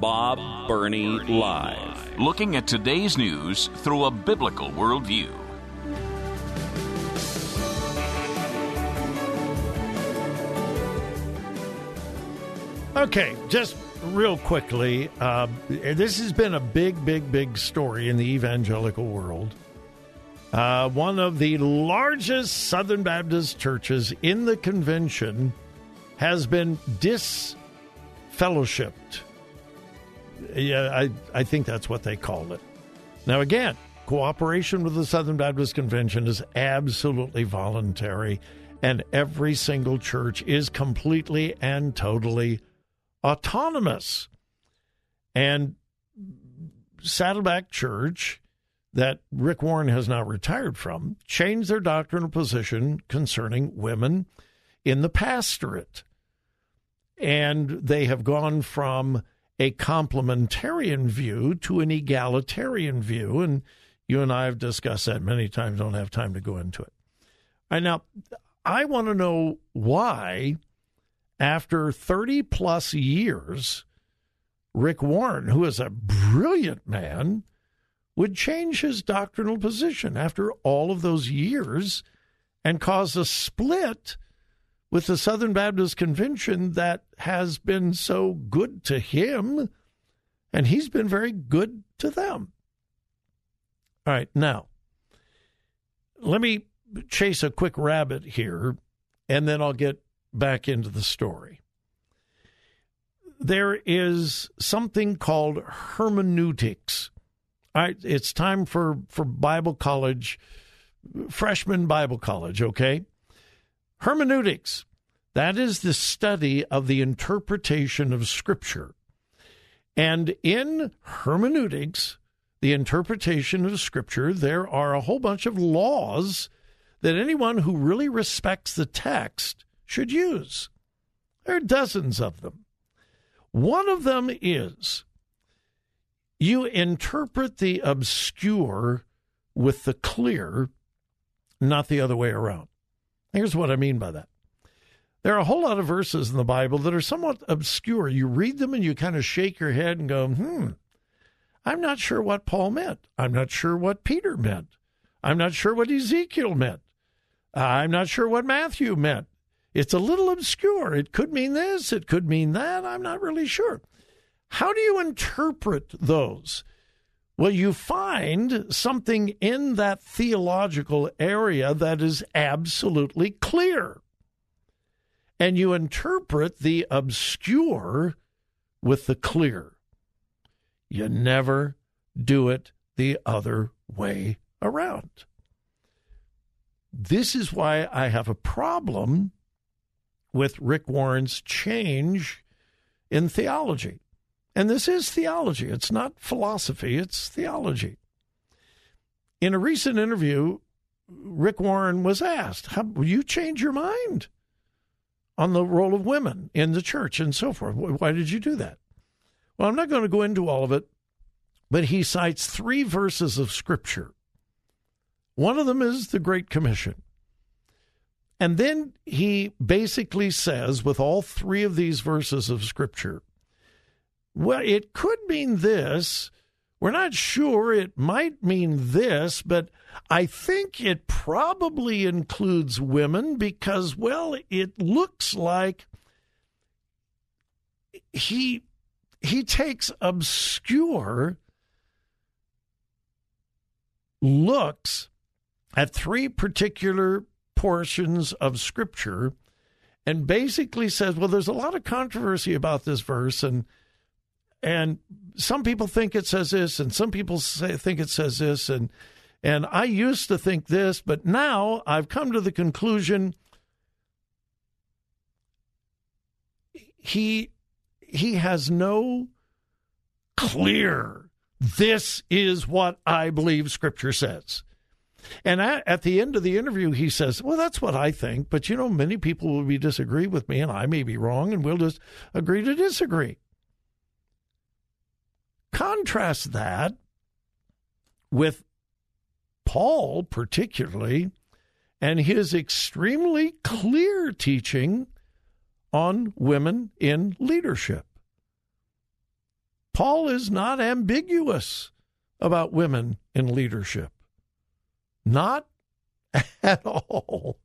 Bob Burney Live. Looking at today's news through a biblical worldview. Okay, just real quickly, uh, this has been a big, big, big story in the evangelical world. Uh, one of the largest Southern Baptist churches in the convention has been disfellowshipped. Yeah, I, I think that's what they call it. Now, again, cooperation with the Southern Baptist Convention is absolutely voluntary, and every single church is completely and totally autonomous. And Saddleback Church, that Rick Warren has now retired from, changed their doctrinal position concerning women in the pastorate. And they have gone from a complementarian view to an egalitarian view. And you and I have discussed that many times, don't have time to go into it. All right, now, I want to know why after 30 plus years, Rick Warren, who is a brilliant man, would change his doctrinal position after all of those years and cause a split with the Southern Baptist Convention that has been so good to him, and he's been very good to them. All right, now, let me chase a quick rabbit here, and then I'll get back into the story. There is something called hermeneutics. All right, it's time for, for Bible college, freshman Bible college, okay? Hermeneutics, that is the study of the interpretation of Scripture. And in hermeneutics, the interpretation of Scripture, there are a whole bunch of laws that anyone who really respects the text should use. There are dozens of them. One of them is you interpret the obscure with the clear, not the other way around. Here's what I mean by that. There are a whole lot of verses in the Bible that are somewhat obscure. You read them and you kind of shake your head and go, hmm, I'm not sure what Paul meant. I'm not sure what Peter meant. I'm not sure what Ezekiel meant. I'm not sure what Matthew meant. It's a little obscure. It could mean this, it could mean that. I'm not really sure. How do you interpret those? Well, you find something in that theological area that is absolutely clear. And you interpret the obscure with the clear. You never do it the other way around. This is why I have a problem with Rick Warren's change in theology. And this is theology, it's not philosophy, it's theology. In a recent interview, Rick Warren was asked, How, Will you change your mind on the role of women in the church and so forth? Why did you do that? Well, I'm not going to go into all of it, but he cites three verses of Scripture. One of them is the Great Commission. And then he basically says, with all three of these verses of Scripture, well, it could mean this. We're not sure. It might mean this, but I think it probably includes women because, well, it looks like he he takes obscure looks at three particular portions of Scripture and basically says, well, there's a lot of controversy about this verse, and and some people think it says this, and some people say, think it says this, and and I used to think this, but now I've come to the conclusion he he has no clear this is what I believe scripture says. And at, at, the end of the interview, he says, Well, that's what I think, but you know, many people will be disagree with me, and I may be wrong, and we'll just agree to disagree. Contrast that with Paul, particularly, and his extremely clear teaching on women in leadership. Paul is not ambiguous about women in leadership. Not at all.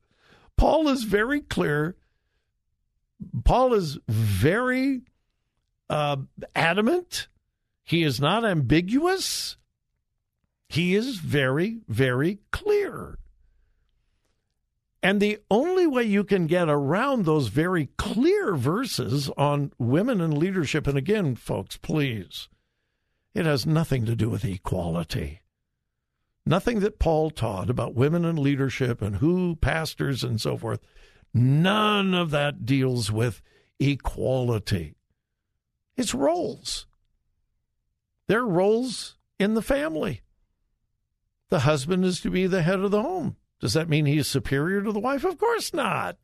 Paul is very clear. Paul is very uh, adamant. He is not ambiguous. He is very, very clear. And the only way you can get around those very clear verses on women and leadership, and again, folks, please, it has nothing to do with equality. Nothing that Paul taught about women and leadership and who pastors and so forth. None of that deals with equality. It's roles. They're roles in the family. The husband is to be the head of the home. Does that mean he is superior to the wife? Of course not.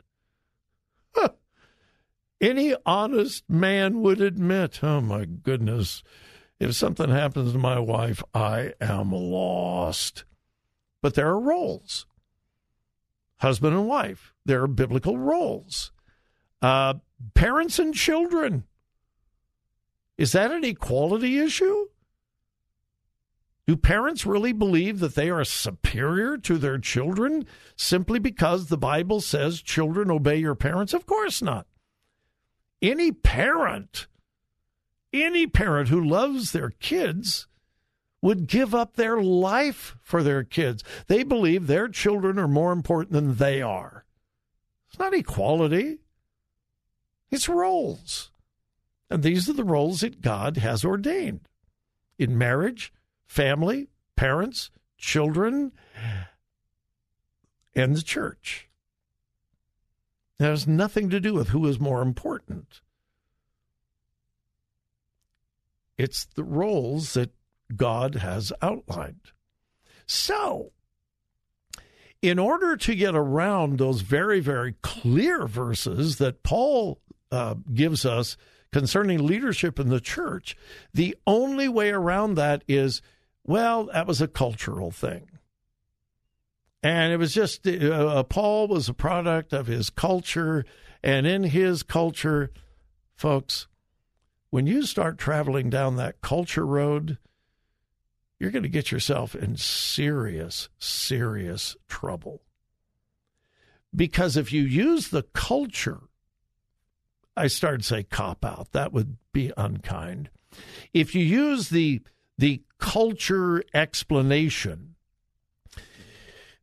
Huh. Any honest man would admit, oh my goodness, if something happens to my wife, I am lost. But there are roles husband and wife, there are biblical roles. Uh, parents and children. Is that an equality issue? Do parents really believe that they are superior to their children simply because the Bible says children obey your parents? Of course not. Any parent, any parent who loves their kids would give up their life for their kids. They believe their children are more important than they are. It's not equality, it's roles. And these are the roles that God has ordained in marriage family, parents, children, and the church. It has nothing to do with who is more important. It's the roles that God has outlined. So, in order to get around those very, very clear verses that Paul uh, gives us concerning leadership in the church, the only way around that is well, that was a cultural thing. And it was just, uh, uh, Paul was a product of his culture. And in his culture, folks, when you start traveling down that culture road, you're going to get yourself in serious, serious trouble. Because if you use the culture, I started to say cop out, that would be unkind. If you use the the culture explanation,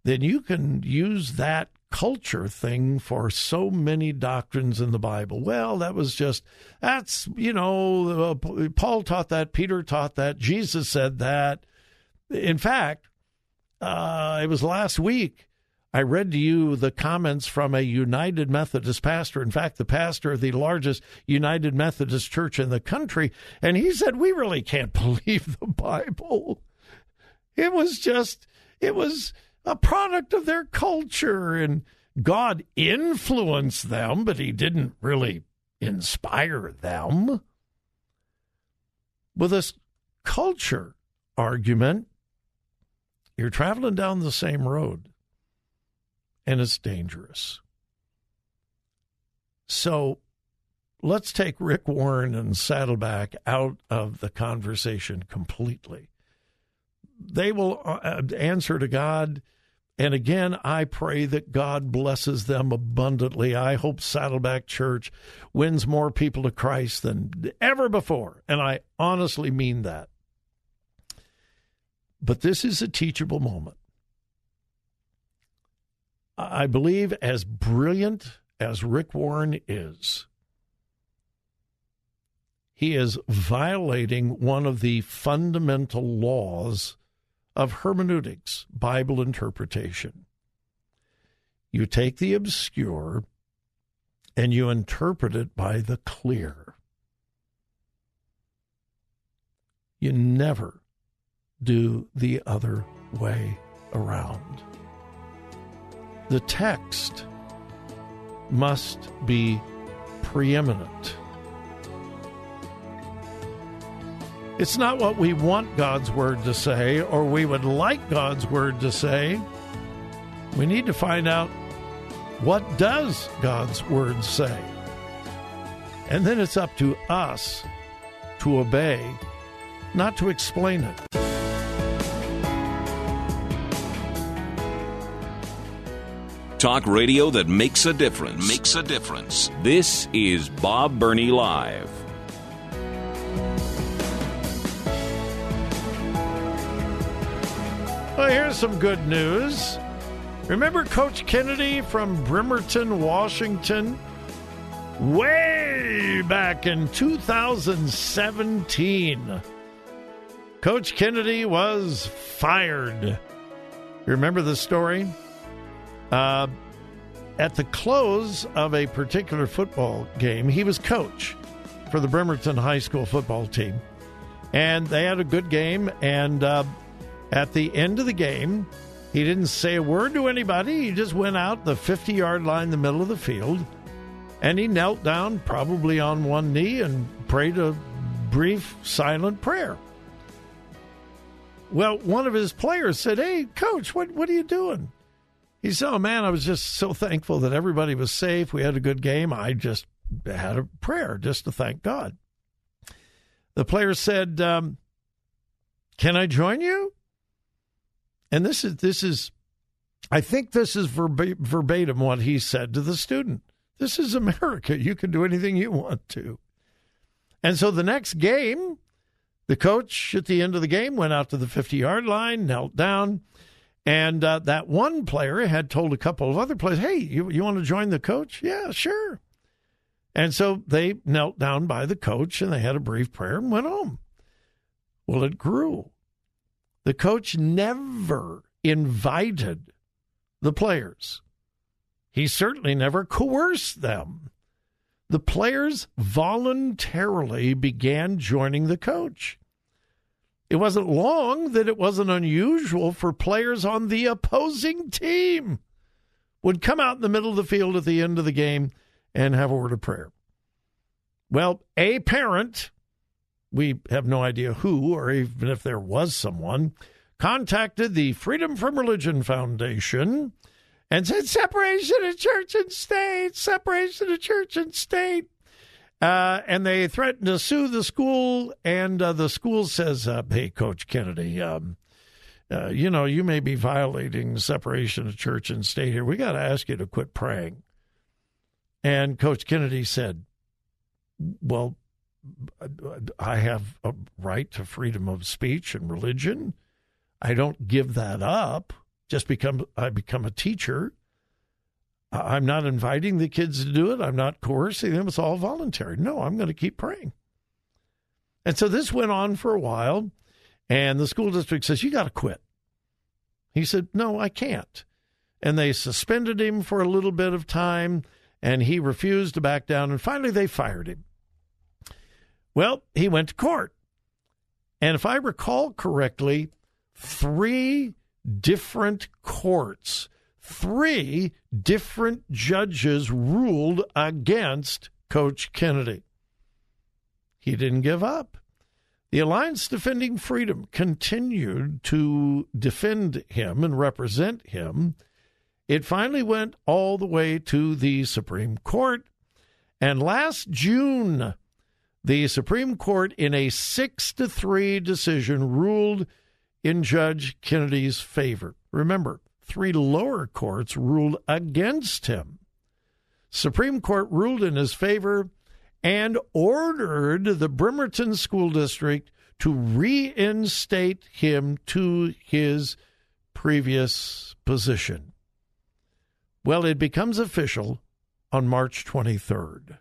then you can use that culture thing for so many doctrines in the Bible. Well, that was just, that's, you know, uh, Paul taught that, Peter taught that, Jesus said that. In fact, uh, it was last week I read to you the comments from a United Methodist pastor, in fact, the pastor of the largest United Methodist church in the country, and he said, We really can't believe the Bible. It was just, it was a product of their culture, and God influenced them, but he didn't really inspire them. With this culture argument, you're traveling down the same road and it's dangerous. So let's take Rick Warren and Saddleback out of the conversation completely. They will uh, answer to God. And again, I pray that God blesses them abundantly. I hope Saddleback Church wins more people to Christ than ever before. And I honestly mean that. But this is a teachable moment. I believe, as brilliant as Rick Warren is, he is violating one of the fundamental laws of hermeneutics, Bible interpretation. You take the obscure and you interpret it by the clear. You never do the other way around the text must be preeminent. It's not what we want God's word to say or we would like God's word to say. We need to find out what does God's word say? And then it's up to us to obey, not to explain it. Talk radio that makes a difference. Makes a difference. This is Bob Burney Live. Well, here's some good news. Remember Coach Kennedy from Bremerton, Washington? Way back in 2017. Coach Kennedy was fired. You remember the story? Uh, at the close of a particular football game, he was coach for the Bremerton High School football team. And they had a good game. And uh, at the end of the game, he didn't say a word to anybody. He just went out the 50 yard line, the middle of the field, and he knelt down, probably on one knee, and prayed a brief, silent prayer. Well, one of his players said, Hey, coach, what, what are you doing? He said, Oh, man, I was just so thankful that everybody was safe. We had a good game. I just had a prayer just to thank God. The player said, um, Can I join you? And this is this is, I think this is verba- verbatim what he said to the student. This is America. You can do anything you want to. And so the next game, the coach at the end of the game went out to the 50 yard line, knelt down, and uh, that one player had told a couple of other players, Hey, you, you want to join the coach? Yeah, sure. And so they knelt down by the coach and they had a brief prayer and went home. Well, it grew. The coach never invited the players. He certainly never coerced them. The players voluntarily began joining the coach. It wasn't long that it wasn't unusual for players on the opposing team would come out in the middle of the field at the end of the game and have a word of prayer. Well, a parent, we have no idea who or even if there was someone, contacted the Freedom from Religion Foundation and said separation of church and state, separation of church and state. Uh, and they threatened to sue the school, and uh, the school says, uh, "Hey, Coach Kennedy, um, uh, you know you may be violating separation of church and state here. We got to ask you to quit praying." And Coach Kennedy said, "Well, I have a right to freedom of speech and religion. I don't give that up just because I become a teacher." I'm not inviting the kids to do it. I'm not coercing them. It's all voluntary. No, I'm going to keep praying. And so this went on for a while, and the school district says, You got to quit. He said, No, I can't. And they suspended him for a little bit of time, and he refused to back down, and finally they fired him. Well, he went to court. And if I recall correctly, three different courts three different judges ruled against Coach Kennedy. He didn't give up. The Alliance Defending Freedom continued to defend him and represent him. It finally went all the way to the Supreme Court. And last June, the Supreme Court, in a six to three decision, ruled in Judge Kennedy's favor. Remember, three lower courts ruled against him. Supreme Court ruled in his favor and ordered the Bremerton School District to reinstate him to his previous position. Well, it becomes official on March 23rd.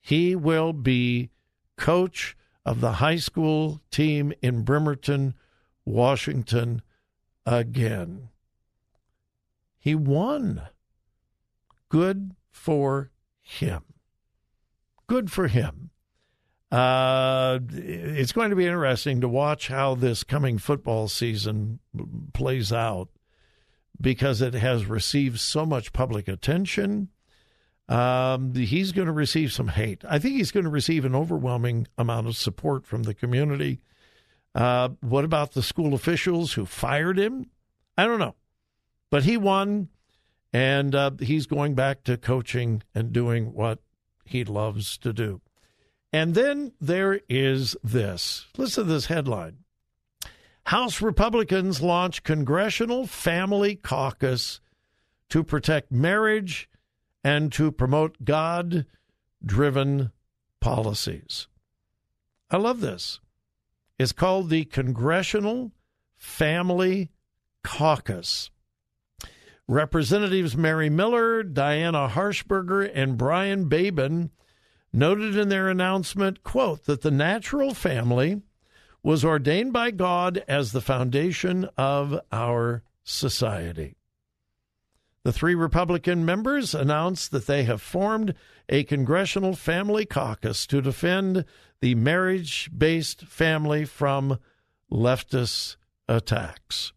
He will be coach of the high school team in Bremerton, Washington again. He won. Good for him. Good for him. Uh, it's going to be interesting to watch how this coming football season plays out because it has received so much public attention. Um, he's going to receive some hate. I think he's going to receive an overwhelming amount of support from the community. Uh, what about the school officials who fired him? I don't know. But he won, and uh, he's going back to coaching and doing what he loves to do. And then there is this. Listen to this headline House Republicans launch Congressional Family Caucus to protect marriage and to promote God driven policies. I love this. It's called the Congressional Family Caucus. Representatives Mary Miller, Diana Harshbarger, and Brian Babin noted in their announcement, quote, that the natural family was ordained by God as the foundation of our society. The three Republican members announced that they have formed a congressional family caucus to defend the marriage based family from leftist attacks.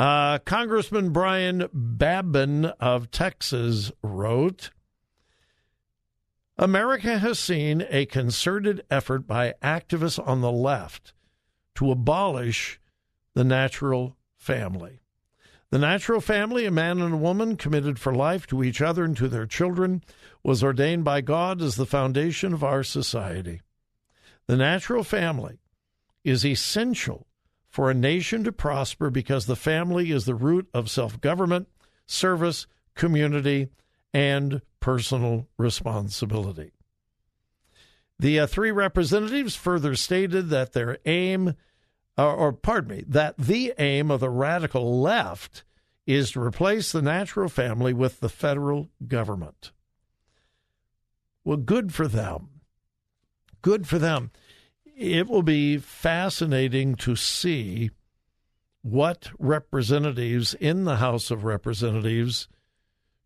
Uh, Congressman Brian Babin of Texas wrote America has seen a concerted effort by activists on the left to abolish the natural family. The natural family, a man and a woman committed for life to each other and to their children, was ordained by God as the foundation of our society. The natural family is essential for a nation to prosper because the family is the root of self government, service, community, and personal responsibility. The uh, three representatives further stated that their aim, uh, or pardon me, that the aim of the radical left is to replace the natural family with the federal government. Well, good for them. Good for them it will be fascinating to see what representatives in the House of Representatives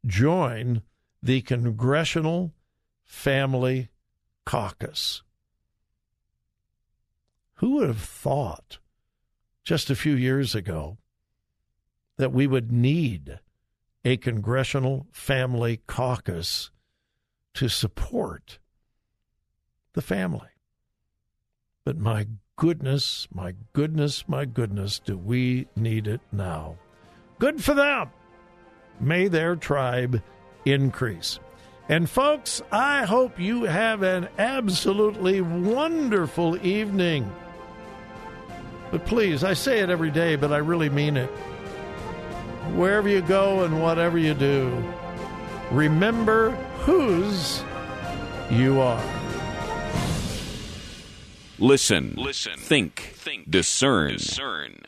join the Congressional Family Caucus. Who would have thought just a few years ago that we would need a Congressional Family Caucus to support the family? But my goodness, my goodness, my goodness, do we need it now? Good for them. May their tribe increase. And folks, I hope you have an absolutely wonderful evening. But please, I say it every day, but I really mean it. Wherever you go and whatever you do, remember whose you are. Listen. Listen. Think. Think. Discern. Discern.